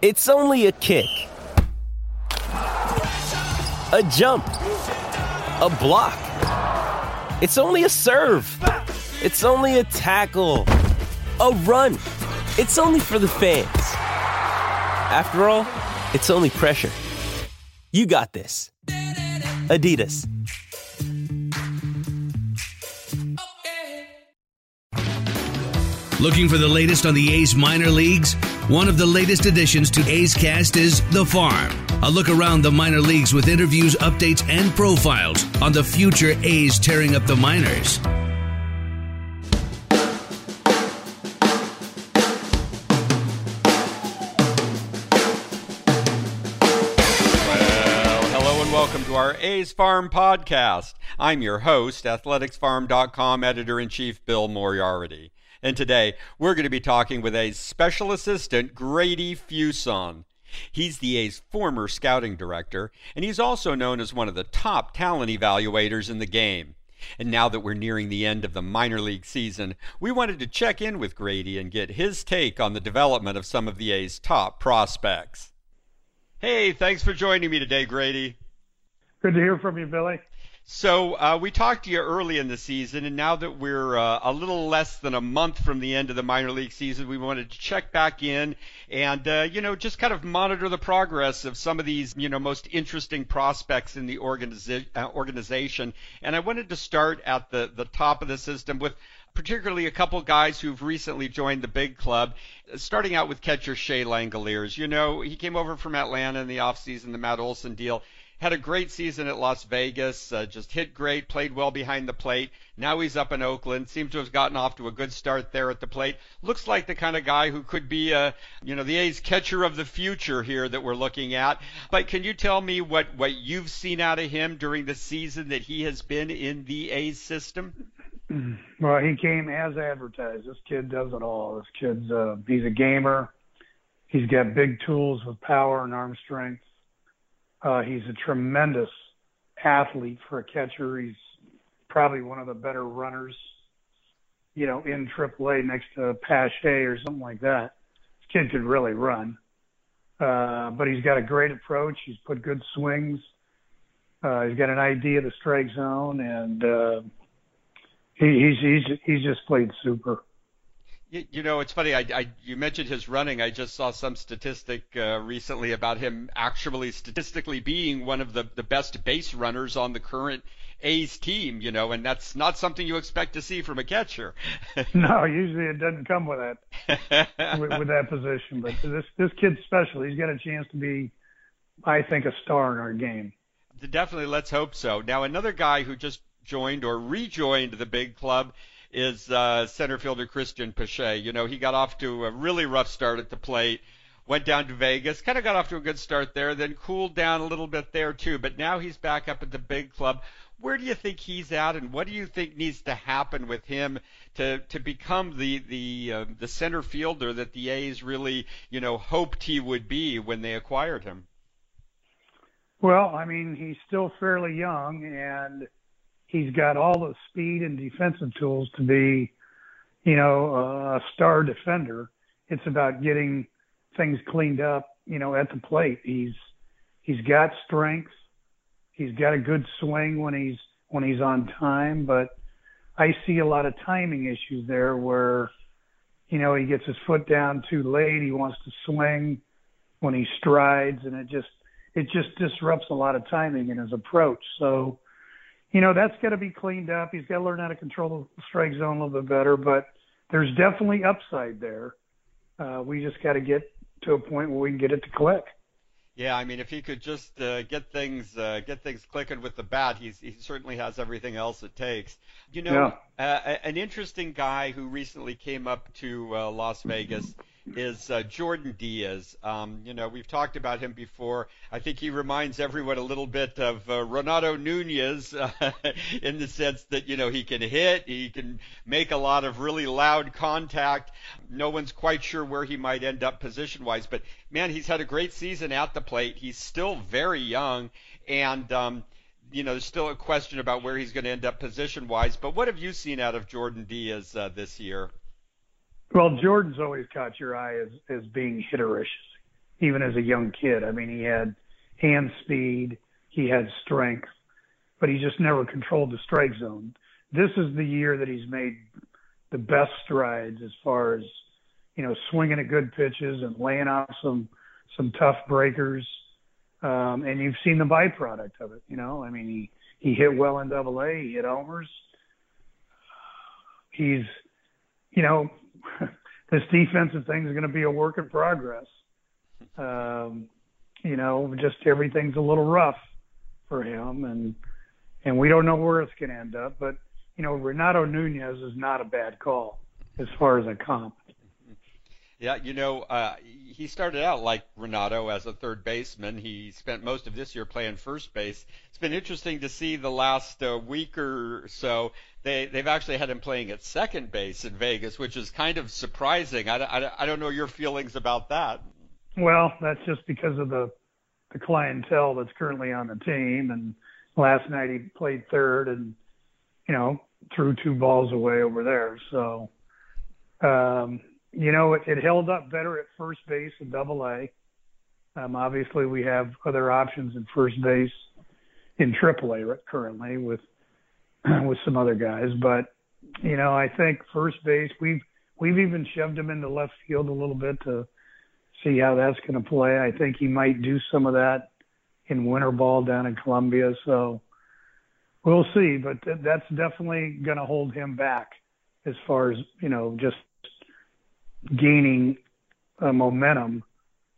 It's only a kick, a jump, a block. It's only a serve. It's only a tackle, a run. It's only for the fans. After all, it's only pressure. You got this. Adidas. Looking for the latest on the A's minor leagues? One of the latest additions to A's Cast is The Farm. A look around the minor leagues with interviews, updates, and profiles on the future A's tearing up the minors. Well, hello and welcome to our A's Farm podcast. I'm your host, athleticsfarm.com editor in chief Bill Moriarity. And today we're going to be talking with A's special assistant, Grady Fuson. He's the A's former scouting director, and he's also known as one of the top talent evaluators in the game. And now that we're nearing the end of the minor league season, we wanted to check in with Grady and get his take on the development of some of the A's top prospects. Hey, thanks for joining me today, Grady. Good to hear from you, Billy. So uh, we talked to you early in the season, and now that we're uh, a little less than a month from the end of the minor league season, we wanted to check back in and uh, you know just kind of monitor the progress of some of these you know most interesting prospects in the organiza- uh, organization. And I wanted to start at the the top of the system with particularly a couple guys who've recently joined the big club. Starting out with catcher Shea Langeliers. You know, he came over from Atlanta in the offseason, the Matt Olson deal. Had a great season at Las Vegas, uh, just hit great, played well behind the plate. Now he's up in Oakland, seems to have gotten off to a good start there at the plate. Looks like the kind of guy who could be, uh, you know, the A's catcher of the future here that we're looking at. But can you tell me what, what you've seen out of him during the season that he has been in the A's system? Well, he came as advertised. This kid does it all. This kid's uh, he's a gamer. He's got big tools with power and arm strength. Uh, he's a tremendous athlete for a catcher. He's probably one of the better runners, you know, in AAA next to Pache or something like that. This kid could really run. Uh, but he's got a great approach. He's put good swings. Uh, he's got an idea of the strike zone, and uh, he, he's he's he's just played super. You, you know, it's funny. I, I you mentioned his running. I just saw some statistic uh, recently about him actually statistically being one of the the best base runners on the current A's team. You know, and that's not something you expect to see from a catcher. no, usually it doesn't come with that with, with that position. But this this kid's special. He's got a chance to be, I think, a star in our game. Definitely, let's hope so. Now, another guy who just joined or rejoined the big club is uh, center fielder Cristian Pache. You know, he got off to a really rough start at the plate, went down to Vegas, kind of got off to a good start there, then cooled down a little bit there too. But now he's back up at the big club. Where do you think he's at, and what do you think needs to happen with him to to become the the uh, the center fielder that the A's really you know hoped he would be when they acquired him? Well, I mean, he's still fairly young, and he's got all the speed and defensive tools to be, you know, a star defender. It's about getting things cleaned up, you know, at the plate. He's he's got strength. He's got a good swing when he's when he's on time, but I see a lot of timing issues there where, you know, he gets his foot down too late. He wants to swing when he strides, and it just it just disrupts a lot of timing in his approach. So you know, that's got to be cleaned up. He's got to learn how to control the strike zone a little bit better, but there's definitely upside there. Uh, we just got to get to a point where we can get it to click. Yeah, I mean, if he could just uh, get things uh, get things clicking with the bat, he's, he certainly has everything else it takes. You know, yeah. uh, an interesting guy who recently came up to uh, Las Vegas is uh, Jordan Diaz. Um, you know, we've talked about him before. I think he reminds everyone a little bit of uh, Renato Nunez uh, in the sense that, you know, he can hit, he can make a lot of really loud contact. No one's quite sure where he might end up position wise, but man, he's had a great season at the plate. He's still very young and, um, you know, there's still a question about where he's going to end up position wise. But what have you seen out of Jordan Diaz uh, this year? Well, Jordan's always caught your eye as as being hitterish. even as a young kid. I mean, he had hand speed, he had strength, but he just never controlled the strike zone. This is the year that he's made the best strides as far as you know swinging at good pitches and laying off some some tough breakers. Um, and you've seen the byproduct of it. You know, I mean, he he hit well in Double A. He hit homers. He's, you know, this defensive thing is going to be a work in progress. Um, you know, just everything's a little rough for him, and and we don't know where it's going to end up. But you know, Renato Nunez is not a bad call as far as a comp. Yeah, you know, uh, he started out like Renato as a third baseman. He spent most of this year playing first base. It's been interesting to see the last uh, week or so. They they've actually had him playing at second base in Vegas, which is kind of surprising. I, I, I don't know your feelings about that. Well, that's just because of the the clientele that's currently on the team. And last night he played third, and you know threw two balls away over there. So. Um, you know, it, it held up better at first base in Double A. Um, obviously, we have other options in first base in Triple A currently with with some other guys, but you know, I think first base we've we've even shoved him into left field a little bit to see how that's going to play. I think he might do some of that in winter ball down in Colombia, so we'll see. But th- that's definitely going to hold him back as far as you know, just gaining uh, momentum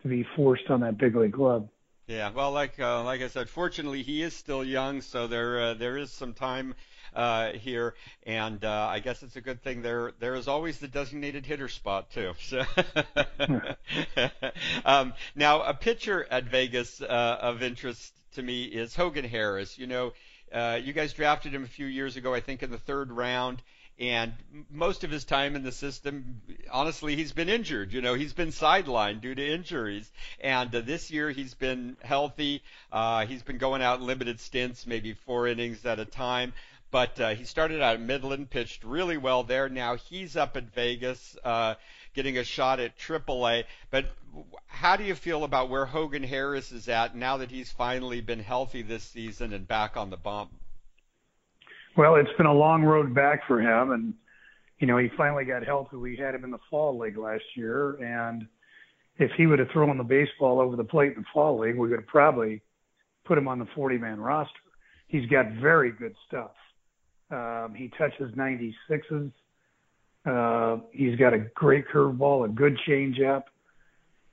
to be forced on that big league club. Yeah, well, like uh, like I said, fortunately he is still young, so there uh, there is some time uh, here, and uh, I guess it's a good thing there there is always the designated hitter spot too. So um, now a pitcher at Vegas uh, of interest to me is Hogan Harris. You know, uh, you guys drafted him a few years ago, I think in the third round and most of his time in the system, honestly, he's been injured. You know, he's been sidelined due to injuries. And uh, this year he's been healthy. Uh, he's been going out in limited stints, maybe four innings at a time. But uh, he started out at Midland, pitched really well there. Now he's up at Vegas, uh, getting a shot at AAA. But how do you feel about where Hogan Harris is at now that he's finally been healthy this season and back on the bump? Well, it's been a long road back for him, and you know he finally got healthy. We had him in the fall league last year, and if he would have thrown the baseball over the plate in the fall league, we would have probably put him on the 40-man roster. He's got very good stuff. Um, he touches 96s. Uh, he's got a great curveball, a good changeup.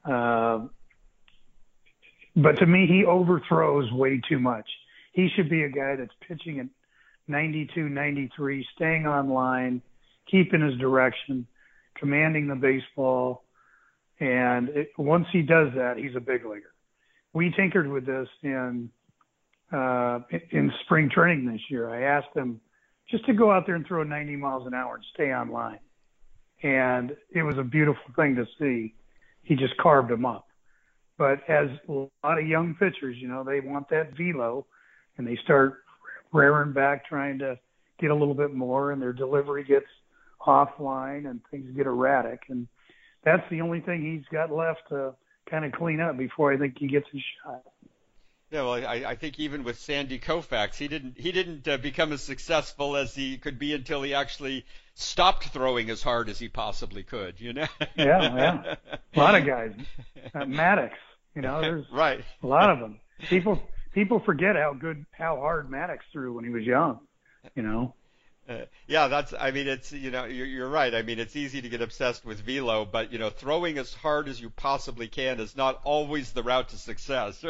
Uh, but to me, he overthrows way too much. He should be a guy that's pitching at 92, 93, staying on line, keeping his direction, commanding the baseball. And it, once he does that, he's a big leaguer. We tinkered with this in uh, in spring training this year. I asked him just to go out there and throw 90 miles an hour and stay on line. And it was a beautiful thing to see. He just carved him up. But as a lot of young pitchers, you know, they want that velo and they start rearing back, trying to get a little bit more, and their delivery gets offline and things get erratic. And that's the only thing he's got left to kind of clean up before I think he gets his shot. Yeah, well, I, I think even with Sandy Koufax, he didn't he didn't uh, become as successful as he could be until he actually stopped throwing as hard as he possibly could. You know. yeah, yeah. A lot of guys. Uh, Maddux, you know, there's right. a lot of them. People people forget how good how hard Maddux threw when he was young. You know. Uh, yeah, that's. I mean, it's you know, you're, you're right. I mean, it's easy to get obsessed with velo, but you know, throwing as hard as you possibly can is not always the route to success.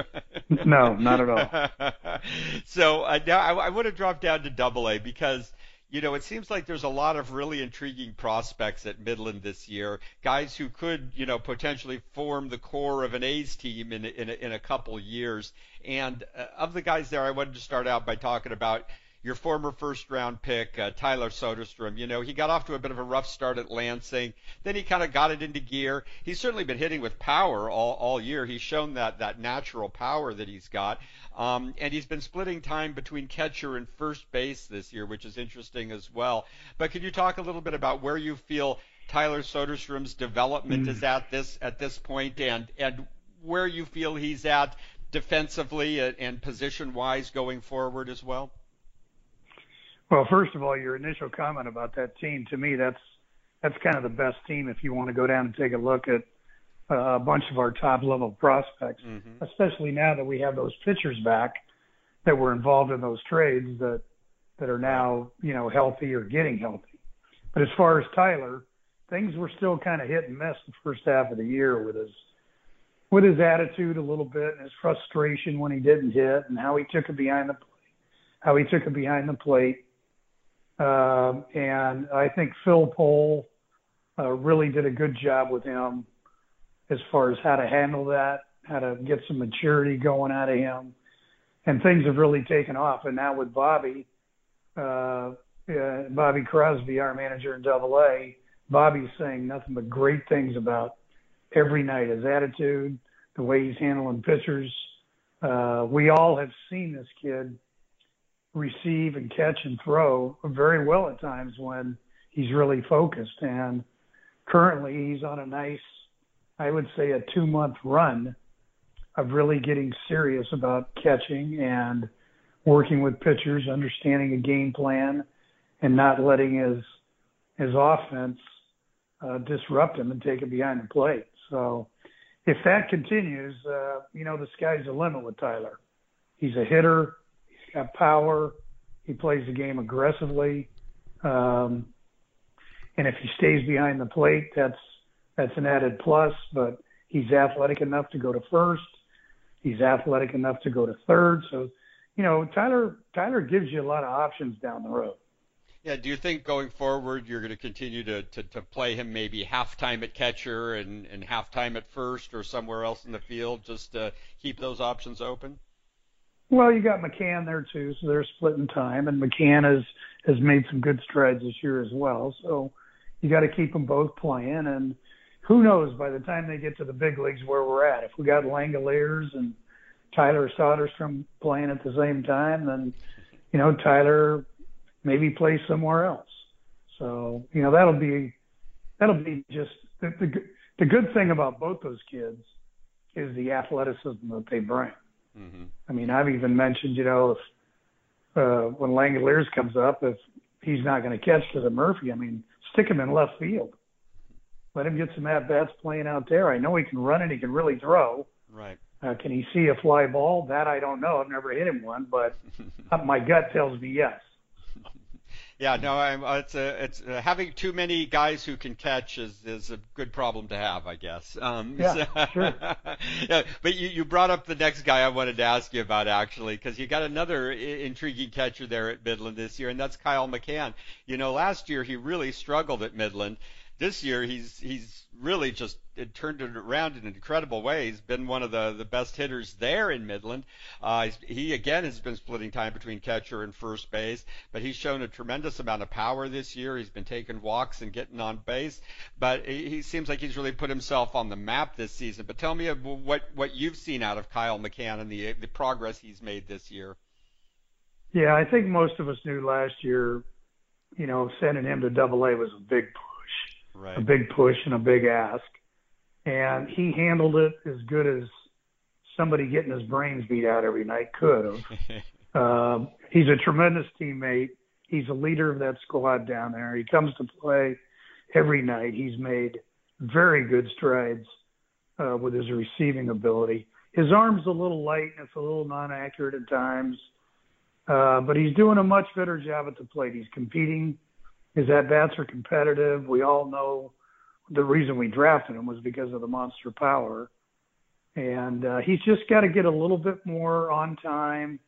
no, not at all. so uh, now I, I want to drop down to Double A because you know, it seems like there's a lot of really intriguing prospects at Midland this year. Guys who could, you know, potentially form the core of an A's team in in a, in a couple years. And uh, of the guys there, I wanted to start out by talking about your former first round pick, uh, Tyler Soderstrom. You know, he got off to a bit of a rough start at Lansing. Then he kind of got it into gear. He's certainly been hitting with power all, all year. He's shown that, that natural power that he's got. Um, and he's been splitting time between catcher and first base this year, which is interesting as well. But could you talk a little bit about where you feel Tyler Soderstrom's development mm. is at this at this point, and and where you feel he's at defensively and position wise going forward as well? Well, first of all, your initial comment about that team to me that's that's kind of the best team if you want to go down and take a look at uh, a bunch of our top level prospects, mm-hmm. especially now that we have those pitchers back that were involved in those trades that that are now you know healthy or getting healthy. But as far as Tyler, things were still kind of hit and miss the first half of the year with his with his attitude a little bit and his frustration when he didn't hit and how he took it behind the plate, how he took it behind the plate. Um, and I think Phil Pohl uh, really did a good job with him as far as how to handle that, how to get some maturity going out of him. And things have really taken off. And now with Bobby, uh, uh, Bobby Crosby, our manager in Double A, Bobby's saying nothing but great things about every night his attitude, the way he's handling pitchers. Uh, we all have seen this kid receive and catch and throw very well at times when he's really focused. And currently, he's on a nice, I would say, a two month run of really getting serious about catching and working with pitchers, understanding a game plan, and not letting his his offense uh, disrupt him and take it behind the plate. So if that continues, uh, you know, the sky's the limit with Tyler. He's a hitter got power. He plays the game aggressively. Um, and if he stays behind the plate, that's that's an added plus. But he's athletic enough to go to first. He's athletic enough to go to third. So, you know, Tyler Tyler gives you a lot of options down the road. Yeah, do you think going forward you're going to continue to, to, to play him maybe halftime at catcher and, and halftime at first or somewhere else in the field just to keep those options open? Well, you got McCann there too, so they're splitting time, and McCann has has made some good strides this year as well. So you got to keep them both playing, and who knows by the time they get to the big leagues where we're at. If we got Langeliers and Tyler Soderstrom playing at the same time, then you know Tyler maybe plays somewhere else. So you know that'll be that'll be just the the, the good thing about both those kids is the athleticism that they bring. Mm-hmm. I mean, I've even mentioned, you know, if uh, when Langeliers comes up, if he's not going to catch to the Murphy, I mean, stick him in left field. Let him get some at bats playing out there. I know he can run and he can really throw. Right. Uh, can he see a fly ball? That I don't know. I've never hit him one, but my gut tells me yes. Yeah, no, I'm, uh, it's a, it's uh, having too many guys who can catch is is a good problem to have, I guess. Um, yeah, so, sure. yeah, but you you brought up the next guy I wanted to ask you about actually, because you got another I- intriguing catcher there at Midland this year, and that's Kyle McCann. You know, last year he really struggled at Midland. This year he's he's really just turned it around in an incredible way. He's been one of the, the best hitters there in Midland. Uh, he again has been splitting time between catcher and first base, but he's shown a tremendous amount of power this year. He's been taking walks and getting on base, but he, he seems like he's really put himself on the map this season. But tell me what what you've seen out of Kyle McCann and the the progress he's made this year. Yeah, I think most of us knew last year, you know, sending him to Double A was a big right. a big push and a big ask and he handled it as good as somebody getting his brains beat out every night could have. um, he's a tremendous teammate. He's a leader of that squad down there. He comes to play every night. He's made very good strides uh, with his receiving ability. His arm's a little light and it's a little non-accurate at times, uh, but he's doing a much better job at the plate. He's competing. His at bats are competitive. We all know the reason we drafted him was because of the monster power. And uh, he's just got to get a little bit more on time,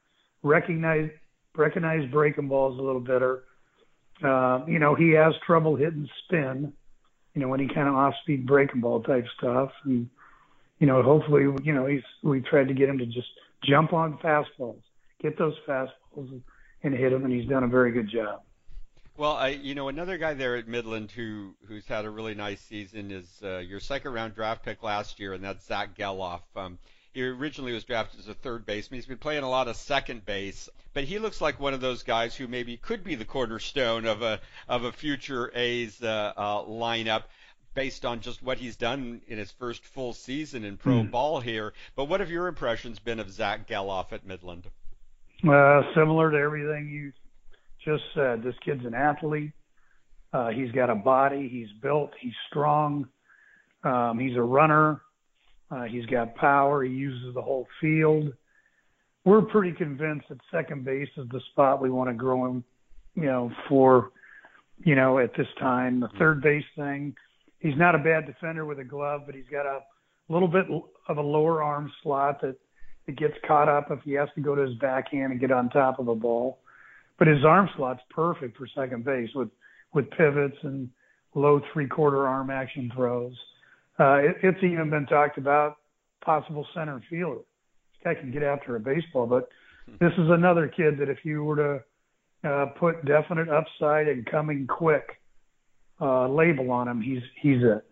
recognize recognize breaking balls a little better. Uh, you know, he has trouble hitting spin. You know, any kind of off speed breaking ball type stuff. And you know, hopefully, you know, he's we tried to get him to just jump on fastballs, get those fastballs, and hit them, and he's done a very good job. Well, I, you know, another guy there at Midland who who's had a really nice season is uh, your second round draft pick last year, and that's Zack Gelof. Um, he originally was drafted as a third baseman. He's been playing a lot of second base, but he looks like one of those guys who maybe could be the cornerstone of a of a future A's uh, uh, lineup. based on just what he's done in his first full season in pro mm. ball here. But what have your impressions been of Zack Gelof at Midland? Uh, similar to everything you just said. This kid's an athlete. Uh, he's got a body. He's built. He's strong. Um, he's a runner. Uh, he's got power. He uses the whole field. We're pretty convinced that second base is the spot we want to grow him, you know, for, you know, at this time. The third base thing, he's not a bad defender with a glove, but he's got a little bit of a lower arm slot that it gets caught up if he has to go to his backhand and get on top of a ball. But his arm slot's perfect for second base with with pivots and low three quarter arm action throws. Uh, it, it's even been talked about possible center fielder. This guy can get after a baseball, but this is another kid that if you were to uh, put definite upside and coming quick uh, label on him, he's he's it.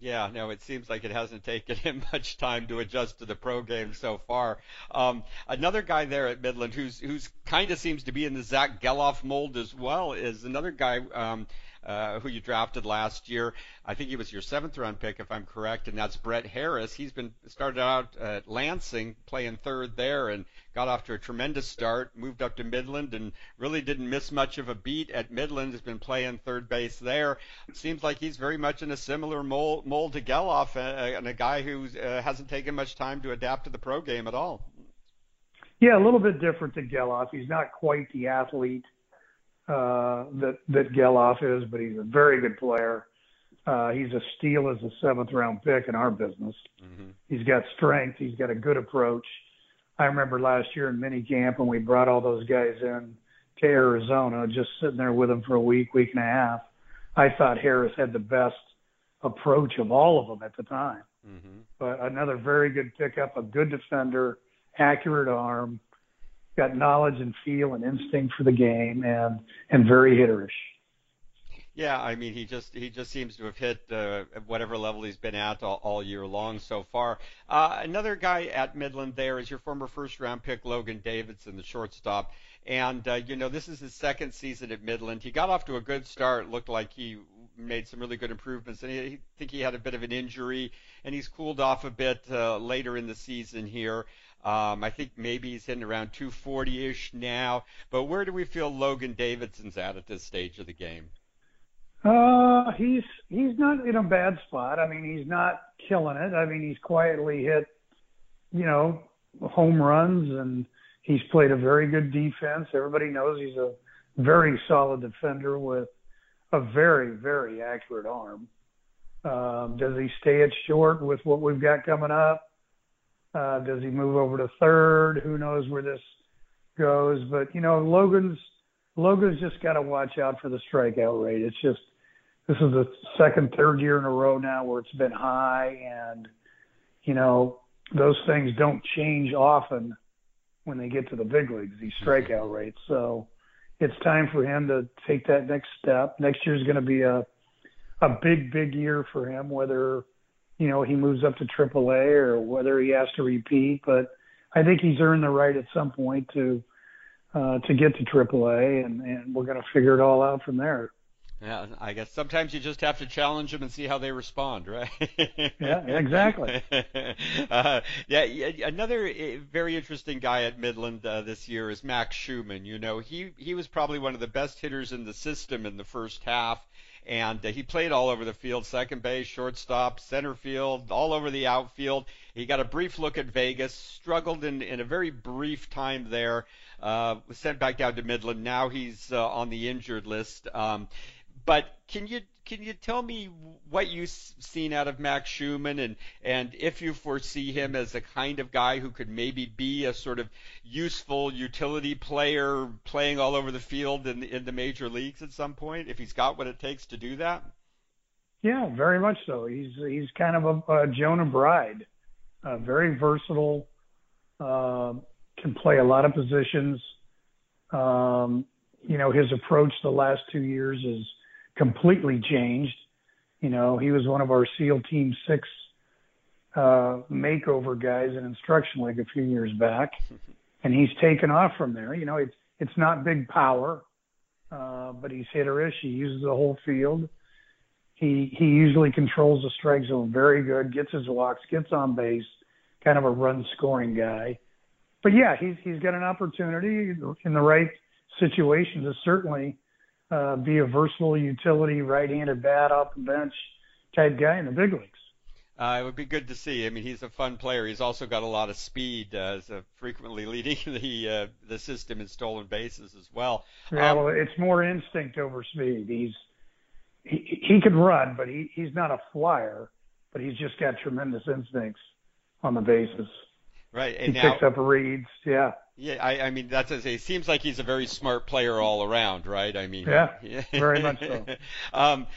Yeah, no, it seems like it hasn't taken him much time to adjust to the pro game so far. Um, another guy there at Midland who's who's kind of seems to be in the Zack Gelof mold as well is another guy. Um, uh, who you drafted last year. I think he was your seventh round pick, if I'm correct, and that's Brett Harris. He's been started out at Lansing, playing third there, and got off to a tremendous start. Moved up to Midland and really didn't miss much of a beat at Midland. Has been playing third base there. Seems like he's very much in a similar mold, mold to Gelof, uh, and a guy who uh, hasn't taken much time to adapt to the pro game at all. Yeah, a little bit different to Gelof. He's not quite the athlete uh, that that Gelof is, but he's a very good player. Uh, he's a steal as a seventh round pick in our business. Mm-hmm. He's got strength. He's got a good approach. I remember last year in mini camp when we brought all those guys in to Arizona, just sitting there with them for a week, week and a half. I thought Harris had the best approach of all of them at the time. Mm-hmm. But another very good pickup, a good defender, accurate arm, got knowledge and feel and instinct for the game, and and very hitterish. Yeah, I mean, he just he just seems to have hit uh, whatever level he's been at all, all year long so far. Uh, another guy at Midland there is your former first round pick Logan Davidson, the shortstop. And uh, you know, this is his second season at Midland. He got off to a good start. Looked like he made some really good improvements, and he, I think he had a bit of an injury, and he's cooled off a bit uh, later in the season here. Um, I think maybe he's hitting around 240-ish now. But where do we feel Logan Davidson's at at this stage of the game? Uh, he's he's not in a bad spot. I mean, he's not killing it. I mean, he's quietly hit, you know, home runs, and he's played a very good defense. Everybody knows he's a very solid defender with a very very accurate arm. Um, does he stay at short with what we've got coming up? Uh, does he move over to third? Who knows where this goes? But you know, Logan's Logan's just got to watch out for the strikeout rate. It's just this is the second, third year in a row now where it's been high, and you know those things don't change often when they get to the big leagues. These strikeout rates, so it's time for him to take that next step. Next year is going to be a a big, big year for him, whether you know he moves up to AAA or whether he has to repeat. But I think he's earned the right at some point to uh, to get to AAA, and, and we're going to figure it all out from there. Yeah, I guess sometimes you just have to challenge them and see how they respond, right? yeah, exactly. uh, yeah, another eh, very interesting guy at Midland uh, this year is Max Schumann. You know, he he was probably one of the best hitters in the system in the first half and uh, he played all over the field second base, shortstop, center field, all over the outfield. He got a brief look at Vegas, struggled in, in a very brief time there, uh, was sent back down to Midland. Now he's uh, on the injured list. Um, but can you can you tell me what you've seen out of Max Schumann and and if you foresee him as the kind of guy who could maybe be a sort of useful utility player playing all over the field in in the major leagues at some point if he's got what it takes to do that? Yeah, very much so. He's he's kind of a, a Jonah Bride, uh, very versatile, uh, can play a lot of positions. Um, you know, his approach the last two years is completely changed. You know, he was one of our SEAL Team Six uh, makeover guys in Instruction League a few years back, and he's taken off from there. You know, it's it's not big power, uh, but he's hitterish. He uses the whole field. He he usually controls the strike zone very good, gets his walks, gets on base, kind of a run scoring guy. But yeah, he's he's got an opportunity in the right situation to certainly uh, be a versatile utility right-handed bat off the bench type guy in the big leagues. Uh, it would be good to see. I mean, he's a fun player. He's also got a lot of speed, uh, as uh, frequently leading the uh, the system in stolen bases as well. Yeah, um, well, it's more instinct over speed. He's he he can run, but he he's not a flyer, but he's just got tremendous instincts on the bases. Right, and he now, picks up reads. Yeah. Yeah, I, I mean that's as it seems like he's a very smart player all around, right? I mean, yeah, very much so. um,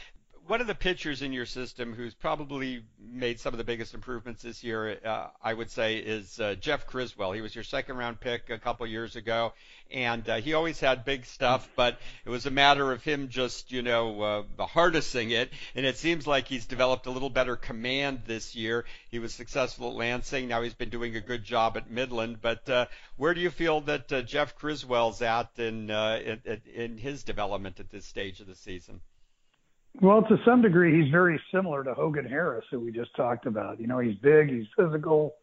one of the pitchers in your system who's probably made some of the biggest improvements this year, uh, I would say, is uh, Jeff Criswell. He was your second round pick a couple years ago, and uh, he always had big stuff, but it was a matter of him just, you know, uh, harnessing it. And it seems like he's developed a little better command this year. He was successful at Lansing. Now he's been doing a good job at Midland. But uh, where do you feel that uh, Jeff Criswell's at in, uh, in in his development at this stage of the season? Well, to some degree, he's very similar to Hogan Harris, who we just talked about. You know, he's big, he's physical,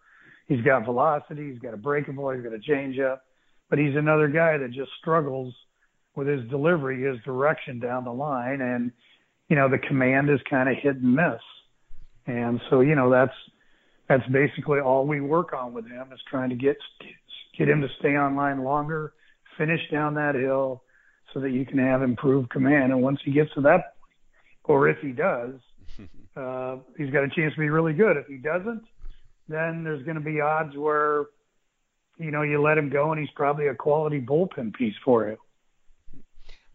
he's got velocity, he's got a breakable, he's got a changeup, but he's another guy that just struggles with his delivery, his direction down the line, and you know the command is kind of hit and miss. And so, you know, that's that's basically all we work on with him is trying to get get him to stay on line longer, finish down that hill, so that you can have improved command. And once he gets to that or if he does, uh, he's got a chance to be really good. If he doesn't, then there's going to be odds where, you know, you let him go and he's probably a quality bullpen piece for you.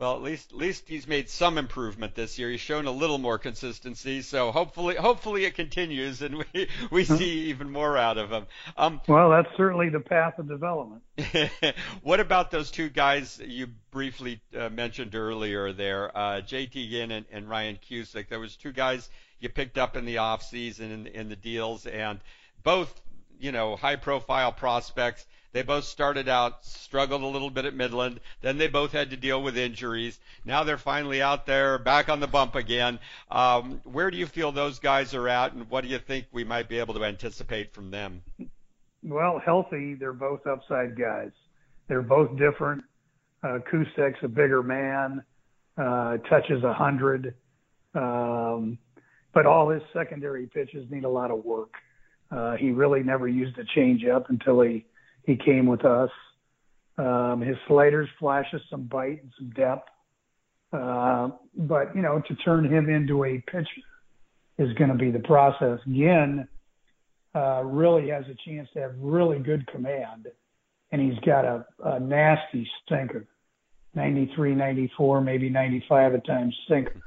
Well, at least at least he's made some improvement this year. He's shown a little more consistency, so hopefully hopefully it continues and we we see even more out of him. Um, well, that's certainly the path of development. what about those two guys you briefly uh, mentioned earlier there, uh, JT Ginn and, and Ryan Cusick? There was two guys you picked up in the off season in, in the deals, and both you know high profile prospects they both started out, struggled a little bit at Midland. Then they both had to deal with injuries. Now they're finally out there, back on the bump again. Um, where do you feel those guys are at, and what do you think we might be able to anticipate from them? Well, healthy, they're both upside guys. They're both different. Uh, a bigger man, uh, touches a hundred, um, but all his secondary pitches need a lot of work. Uh, he really never used a changeup until he he came with us. Um, his sliders flashes some bite and some depth. Uh, but, you know, to turn him into a pitcher is going to be the process. Ginn uh, really has a chance to have really good command, and he's got a, a nasty sinker 93, 94, maybe 95 at times sinker.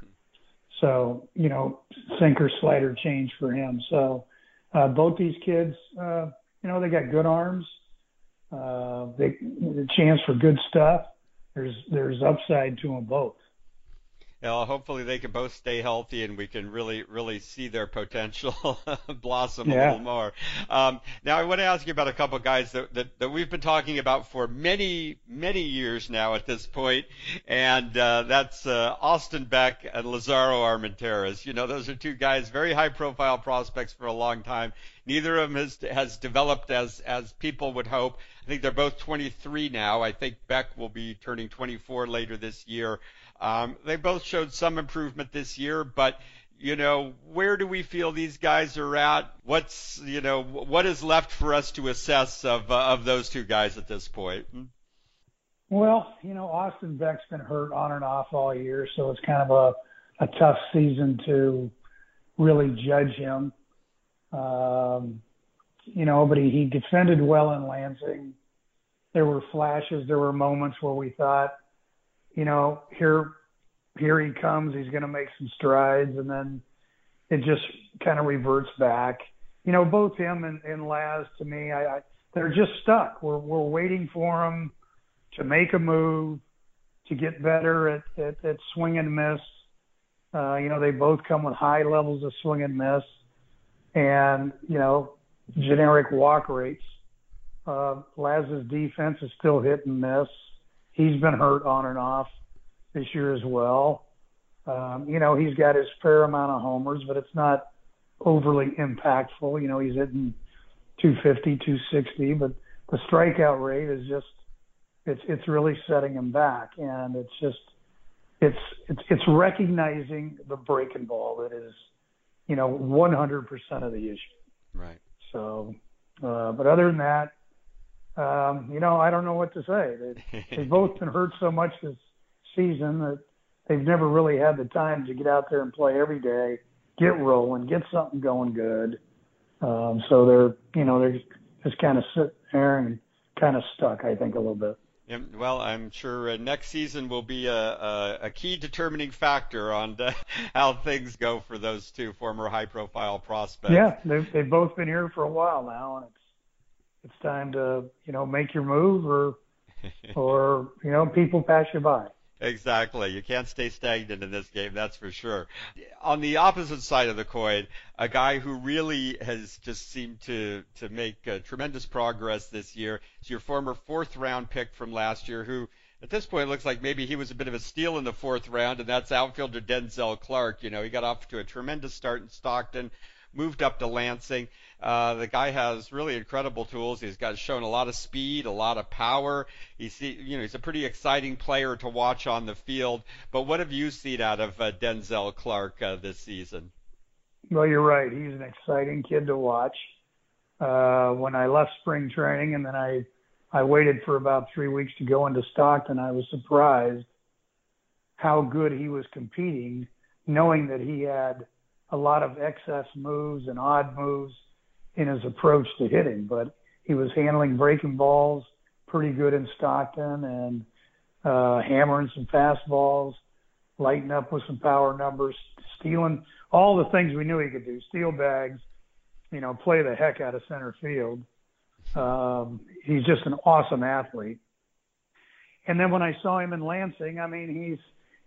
So, you know, sinker slider change for him. So, uh, both these kids, uh, you know, they got good arms. Uh, they, the chance for good stuff. There's there's upside to them both. Well, hopefully they can both stay healthy and we can really, really see their potential blossom yeah. a little more. Um, now, I want to ask you about a couple of guys that, that, that, we've been talking about for many, many years now at this point, and uh, that's uh, Austin Beck and Lazaro Armenteros. You know, those are two guys, very high-profile prospects for a long time. Neither of them has, has developed as, as people would hope. I think they're both 23 now. I think Beck will be turning 24 later this year. Um, they both showed some improvement this year, but you know, where do we feel these guys are at? What's you know, what is left for us to assess of uh, of those two guys at this point? Well, you know, Austin Beck's been hurt on and off all year, so it's kind of a a tough season to really judge him. Um, you know, but he, he defended well in Lansing. There were flashes, there were moments where we thought, you know, here here he comes, he's going to make some strides, and then it just kind of reverts back. You know, both him and, and Laz, to me, I, I they're just stuck. We're we're waiting for them to make a move, to get better at at, at swing and miss. Uh, you know, they both come with high levels of swing and miss, and you know, generic walk rates. Uh, Laz's defense is still hit and miss he's been hurt on and off this year as well. Um, you know, he's got his fair amount of homers, but it's not overly impactful. You know, he's hitting 250, 260, but the strikeout rate is just it's it's really setting him back, and it's just it's it's it's recognizing the breaking ball that is, you know, 100% of the issue. Right. So, uh, but other than that, um, you know, I don't know what to say. They, they've both been hurt so much this season that they've never really had the time to get out there and play every day, get rolling, get something going good. Um, so they're, you know, they're just kind of sitting there and kind of stuck, I think, a little bit. Yeah, well, I'm sure uh, next season will be a, a, a key determining factor on the, how things go for those two former high-profile prospects. Yeah, they've they've both been here for a while now, and it's it's time to you know make your move or or you know people pass you by. Exactly. You can't stay stagnant in this game, that's for sure. On the opposite side of the coin, a guy who really has just seemed to to make uh, tremendous progress this year is your former fourth round pick from last year, who at this point looks like maybe he was a bit of a steal in the fourth round, and that's outfielder Denzel Clark. You know, he got off to a tremendous start in Stockton, moved up to Lansing. Uh, the guy has really incredible tools. He's got shown a lot of speed, a lot of power. He's you know he's a pretty exciting player to watch on the field. But what have you seen out of uh, Denzel Clark uh, this season? Well, you're right. He's an exciting kid to watch. Uh, when I left spring training and then I I waited for about three weeks to go into Stockton, I was surprised how good he was competing, knowing that he had a lot of excess moves and odd moves in his approach to hitting, but he was handling breaking balls pretty good in Stockton and uh, hammering some fastballs, lighting up with some power numbers, stealing all the things we knew he could do, steal bags, you know, play the heck out of center field. Um, he's just an awesome athlete. And then when I saw him in Lansing, I mean, he's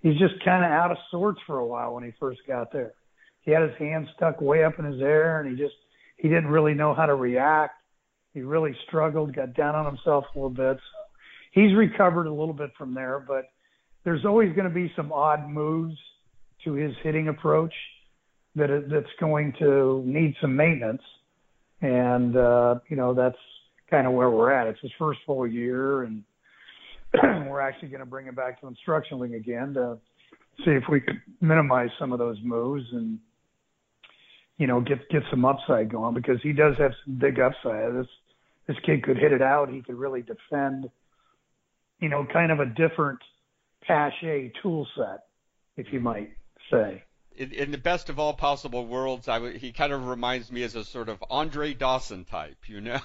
he's just kind of out of sorts for a while when he first got there. He had his hands stuck way up in his air, and he just he didn't really know how to react. He really struggled, got down on himself a little bit. So he's recovered a little bit from there, but there's always going to be some odd moves to his hitting approach that that's going to need some maintenance. And uh, you know that's kind of where we're at. It's his first full year, and we're actually going to bring him back to instruction again to see if we could minimize some of those moves and you know, get get some upside going because he does have some big upside. This this kid could hit it out. He could really defend. You know, kind of a different Pache tool set, if you might say in, in, the best of all possible worlds, I w- he kind of reminds me as a sort of Andre Dawson type, you know,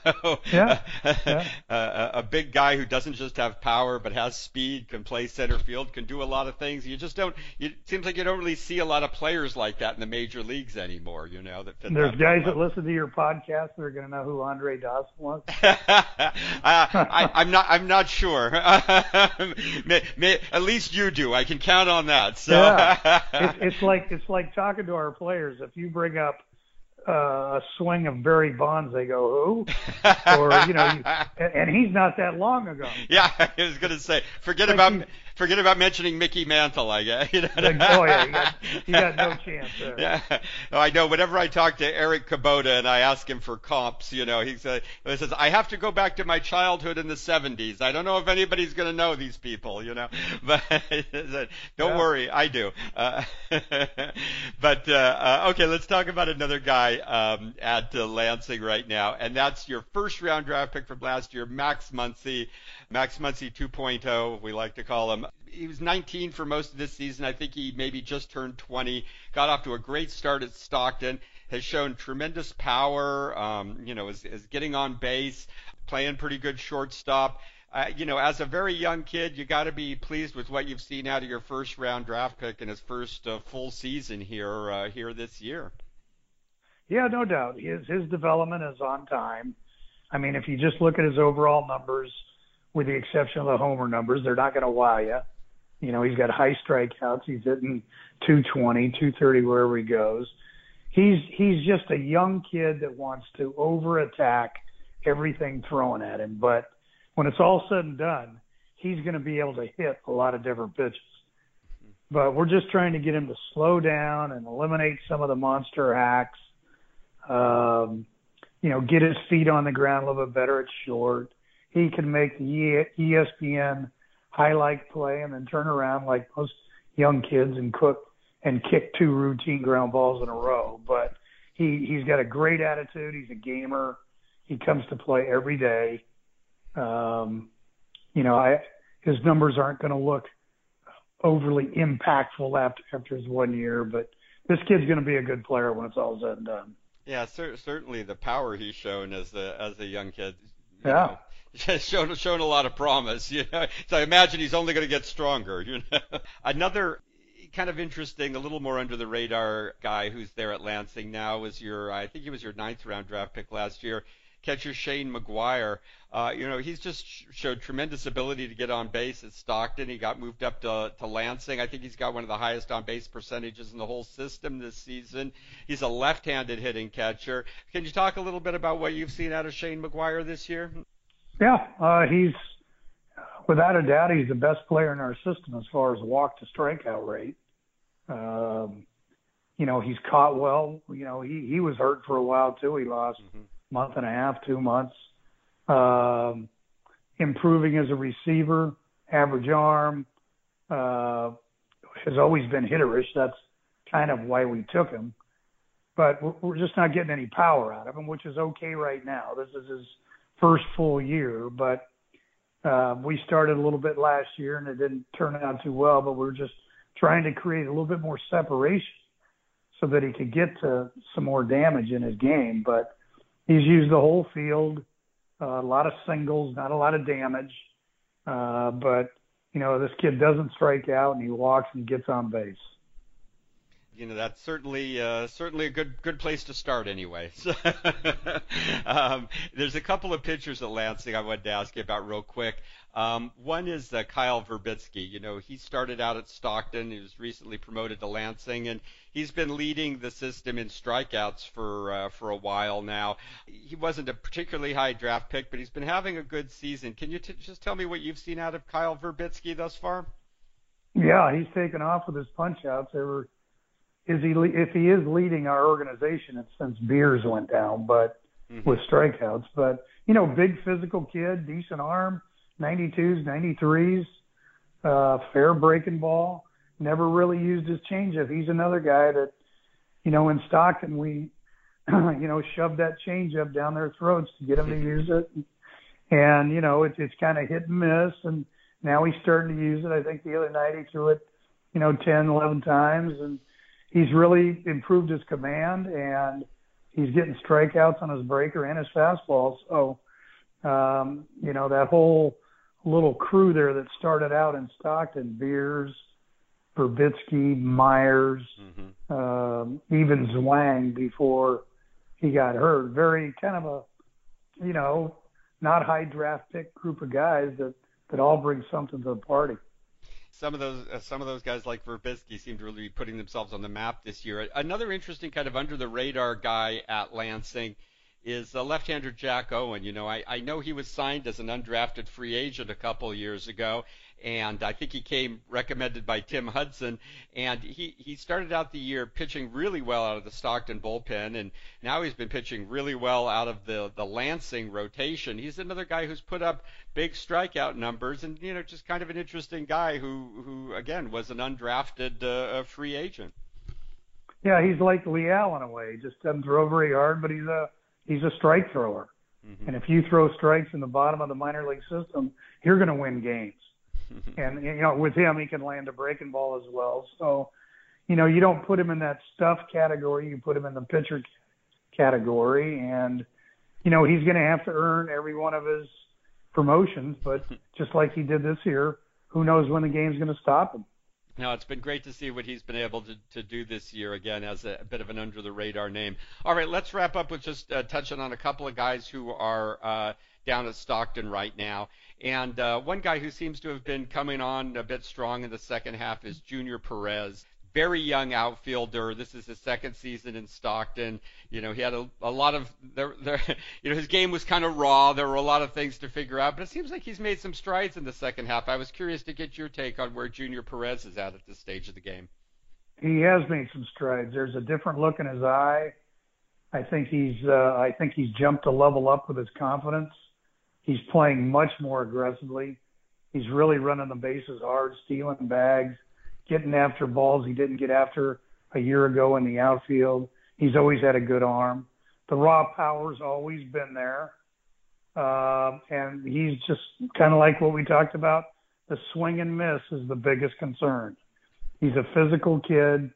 yeah, yeah. a, a, big guy who doesn't just have power but has speed, can play center field, can do a lot of things. You just don't. You, it seems like you don't really see a lot of players like that in the major leagues anymore. You know, that fit there's that guys that listen to your podcast that are going to know who Andre Dawson was. I, am not. I'm not sure. may, may, at least you do. I can count on that. So. Yeah, it's, it's like it's like talking to our players. If you bring up uh, a swing of Barry Bonds, they go, who? or you know, you, and he's not that long ago. Yeah, I was going to say, forget about forget about mentioning Mickey Mantle. I guess. You know? oh yeah, you got, you got no chance there. Yeah, I know. Whenever I talk to Eric Kubota and I ask him for comps, you know, he says, he says I have to go back to my childhood in the '70s. I don't know if anybody's going to know these people, you know, but don't yeah. worry, I do. Uh, but uh, uh, okay, let's talk about another guy um, at uh, Lansing right now, and that's your first round draft pick from last year, Max Muncy. Max Muncy 2.0, we like to call him. He was 19 for most of this season. I think he maybe just turned 20. Got off to a great start at Stockton. Has shown tremendous power. Um, you know, is, is getting on base, playing pretty good shortstop. Uh, you know, as a very young kid, you got to be pleased with what you've seen out of your first round draft pick in his first uh, full season here uh, here this year. Yeah, no doubt. His his development is on time. I mean, if you just look at his overall numbers, with the exception of the homer numbers. They're not going to wow you. You know, he's got high strikeouts. He's hitting 220, 230 wherever he goes. He's he's just a young kid that wants to over attack everything thrown at him. But when it's all said and done, he's going to be able to hit a lot of different pitches. but we're just trying to get him to slow down and eliminate some of the monster hacks. Um, you know, get his feet on the ground a little bit better at short. He can make the ESPN highlight play and then turn around like most young kids and cook and kick two routine ground balls in a row. But he he's got a great attitude. He's a gamer. He comes to play every day. Um, you know, I his numbers aren't going to look overly impactful after after his one year, but this kid's going to be a good player when it's all said and done. Yeah, cer- certainly the power he's shown as a as a young kid. Yeah. Know, shown shown a lot of promise, you know. So I imagine he's only going to get stronger, you know. Another kind of interesting, a little more under the radar guy who's there at Lansing now was your, I think he was your ninth round draft pick last year, catcher Shane McGuire. Uh, you know, he's just showed tremendous ability to get on base at Stockton. He got moved up to, to Lansing. I think he's got one of the highest on base percentages in the whole system this season. He's a left-handed hitting catcher. Can you talk a little bit about what you've seen out of Shane McGuire this year? Yeah, uh, he's without a doubt he's the best player in our system as far as walk to strikeout rate. Um, you know, he's caught well. You know, he he was hurt for a while too. He lost mm-hmm. month and a half, two months. Um, improving as a receiver, average arm, uh, has always been hitterish. That's kind of why we took him. But we're, we're just not getting any power out of him, which is okay right now. This is his first full year, but uh, we started a little bit last year and it didn't turn out too well. But we're just trying to create a little bit more separation so that he could get to some more damage in his game. But he's used the whole field, uh, a lot of singles, not a lot of damage. Uh, but you know, this kid doesn't strike out and he walks and gets on base you know that's certainly uh, certainly a good good place to start anyway. um, there's a couple of pitchers at Lansing I wanted to ask you about real quick. Um, one is uh, Kyle Virbitsky. You know he started out at Stockton. He was recently promoted to Lansing, and he's been leading the system in strikeouts for uh, for a while now. He wasn't a particularly high draft pick, but he's been having a good season. Can you t- just tell me what you've seen out of Kyle Virbitsky thus far? Yeah, he's taken off with his punch outs. They were is he if he is leading our organization it's since Beers went down, but mm-hmm. with strikeouts. But you know, big physical kid, decent arm, 92s, 93s, uh, fair breaking ball. Never really used his changeup. He's another guy that, you know, in Stockton we, you know, shoved that changeup down their throats to get them to use it. And you know, it's it's kind of hit and miss. And now he's starting to use it. I think the other night he threw it, you know, 10, 11 times and he's really improved his command and he's getting strikeouts on his breaker and his fastball. So, um, you know, that whole little crew there that started out in Stockton, Beers, Virbitsky, Myers, mm-hmm. um, even Zwang before he got hurt. Very kind of a, you know, not high draft pick group of guys that, that all bring something to the party some of those uh, some of those guys like Virbitsky seem to really be putting themselves on the map this year. Another interesting kind of under the radar guy at Lansing is the left-hander Jack Owen. You know, I, I know he was signed as an undrafted free agent a couple years ago, and I think he came recommended by Tim Hudson. And he he started out the year pitching really well out of the Stockton bullpen, and now he's been pitching really well out of the the Lansing rotation. He's another guy who's put up big strikeout numbers, and you know just kind of an interesting guy who who again was an undrafted uh, free agent. Yeah, he's like Leal in a way. He just doesn't throw very hard, but he's a he's a strike thrower. Mm-hmm. And if you throw strikes in the bottom of the minor league system, you're going to win games. and you know, with him, he can land a breaking ball as well. So, you know, you don't put him in that stuff category. You put him in the pitcher category, and you know he's going to have to earn every one of his promotions. But just like he did this year, who knows when the game's going to stop him? Now, it's been great to see what he's been able to, to do this year again as a, a bit of an under the radar name. All right, let's wrap up with just uh, touching on a couple of guys who are uh, down at Stockton right now. And uh, one guy who seems to have been coming on a bit strong in the second half is Junior Perez. Very young outfielder. This is his second season in Stockton. You know, he had a, a lot of there, there, you know, his game was kind of raw. There were a lot of things to figure out, but it seems like he's made some strides in the second half. I was curious to get your take on where Junior Perez is at at this stage of the game. He has made some strides. There's a different look in his eye. I think he's uh, I think he's jumped a level up with his confidence. He's playing much more aggressively. He's really running the bases hard, stealing bags getting after balls he didn't get after a year ago in the outfield. He's always had a good arm. The raw power's always been there. Uh, and he's just kind of like what we talked about. The swing and miss is the biggest concern. He's a physical kid,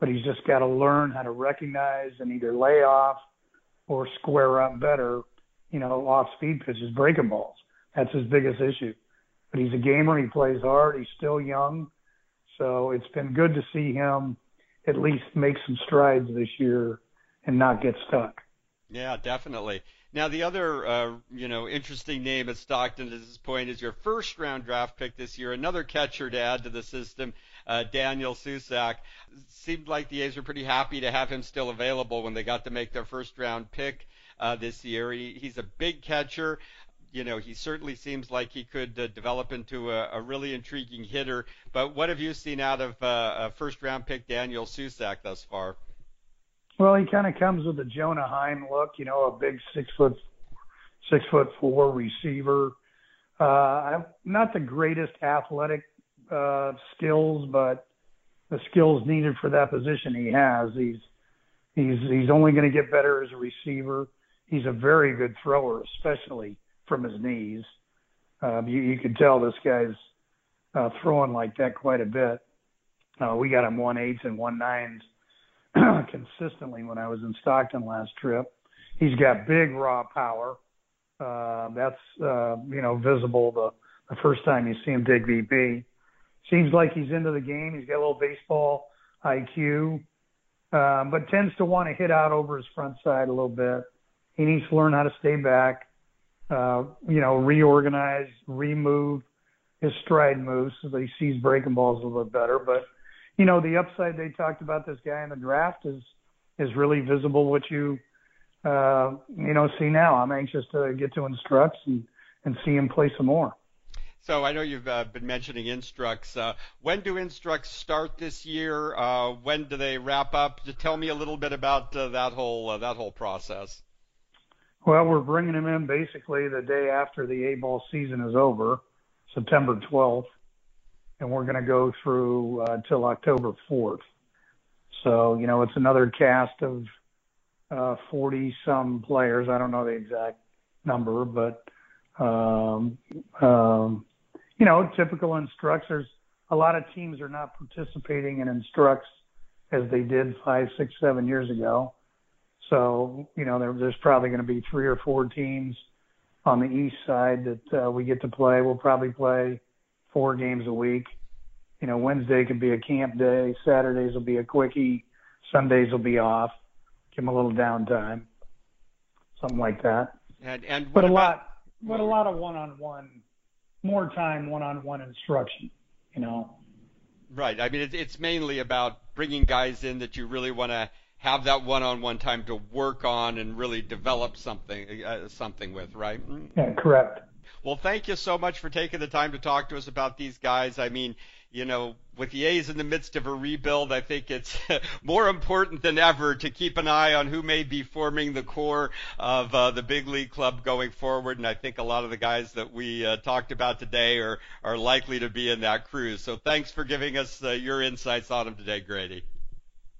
but he's just got to learn how to recognize and either lay off or square up better, you know, off speed pitches, breaking balls. That's his biggest issue. But he's a gamer. He plays hard. He's still young. So it's been good to see him at least make some strides this year and not get stuck. Yeah, definitely. Now, the other, uh, you know, interesting name at Stockton at this point is your first round draft pick this year, another catcher to add to the system, uh, Daniel Susac. Seemed like the A's were pretty happy to have him still available when they got to make their first round pick uh, this year. He, he's a big catcher you know, he certainly seems like he could uh, develop into a, a, really intriguing hitter. But what have you seen out of uh, first round pick Daniel Susac thus far? Well, he kind of comes with a Jonah Heim look, you know, a big six foot, six foot four receiver. Uh, not the greatest athletic uh, skills, but the skills needed for that position he has. He's he's he's only going to get better as a receiver. He's a very good thrower, especially from his knees. Um, you, you can tell this guy's uh, throwing like that quite a bit. Uh, we got him one eights and one nines consistently when I was in Stockton last trip. He's got big raw power. Uh, that's uh, you know visible the the first time you see him take BP. Seems like he's into the game. He's got a little baseball IQ, um, but tends to want to hit out over his front side a little bit. He needs to learn how to stay back uh, you know, reorganize, remove his stride moves so that he sees breaking balls a little bit better. But you know, the upside they talked about this guy in the draft is is really visible. What you uh, you know see now. I'm anxious to get to instructs and and see him play some more. So I know you've uh, been mentioning Instructs. Uh, when do Instructs start this year? Uh, when do they wrap up? Just tell me a little bit about uh, that whole uh, that whole process. Well, we're bringing him in basically the day after the A ball season is over, September 12th, and we're going to go through uh, till October 4th. So, you know, it's another cast of uh, 40 some players. I don't know the exact number, but, um, um, you know, typical instructors. A lot of teams are not participating in instructs as they did five, six, seven years ago. So, you know, there, there's probably going to be three or four teams on the east side that uh, we get to play. We'll probably play four games a week. You know, Wednesday could be a camp day. Saturdays will be a quickie. Sundays will be off. Give them a little downtime, something like that. And and but a about, lot, but a lot of one-on-one, more time one-on-one instruction. You know. Right. I mean, it, it's mainly about bringing guys in that you really want to have that one-on-one time to work on and really develop something uh, something with, right? Yeah, correct. Well, thank you so much for taking the time to talk to us about these guys. I mean, you know, with the A's in the midst of a rebuild, I think it's more important than ever to keep an eye on who may be forming the core of uh, the big league club going forward. And I think a lot of the guys that we uh, talked about today are are likely to be in that crew. So thanks for giving us uh, your insights on them today, Grady.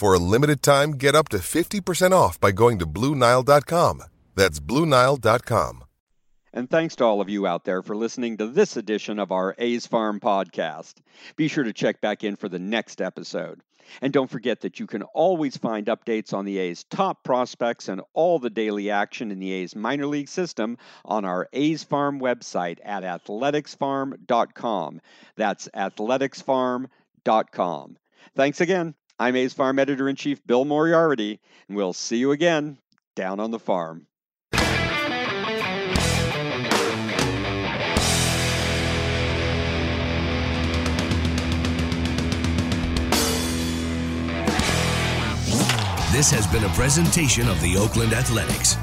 For a limited time, get up to 50% off by going to Bluenile.com. That's Bluenile.com. And thanks to all of you out there for listening to this edition of our A's Farm podcast. Be sure to check back in for the next episode. And don't forget that you can always find updates on the A's top prospects and all the daily action in the A's minor league system on our A's Farm website at athleticsfarm.com. That's athleticsfarm.com. Thanks again. I'm A's Farm Editor in Chief Bill Moriarity, and we'll see you again down on the farm. This has been a presentation of the Oakland Athletics.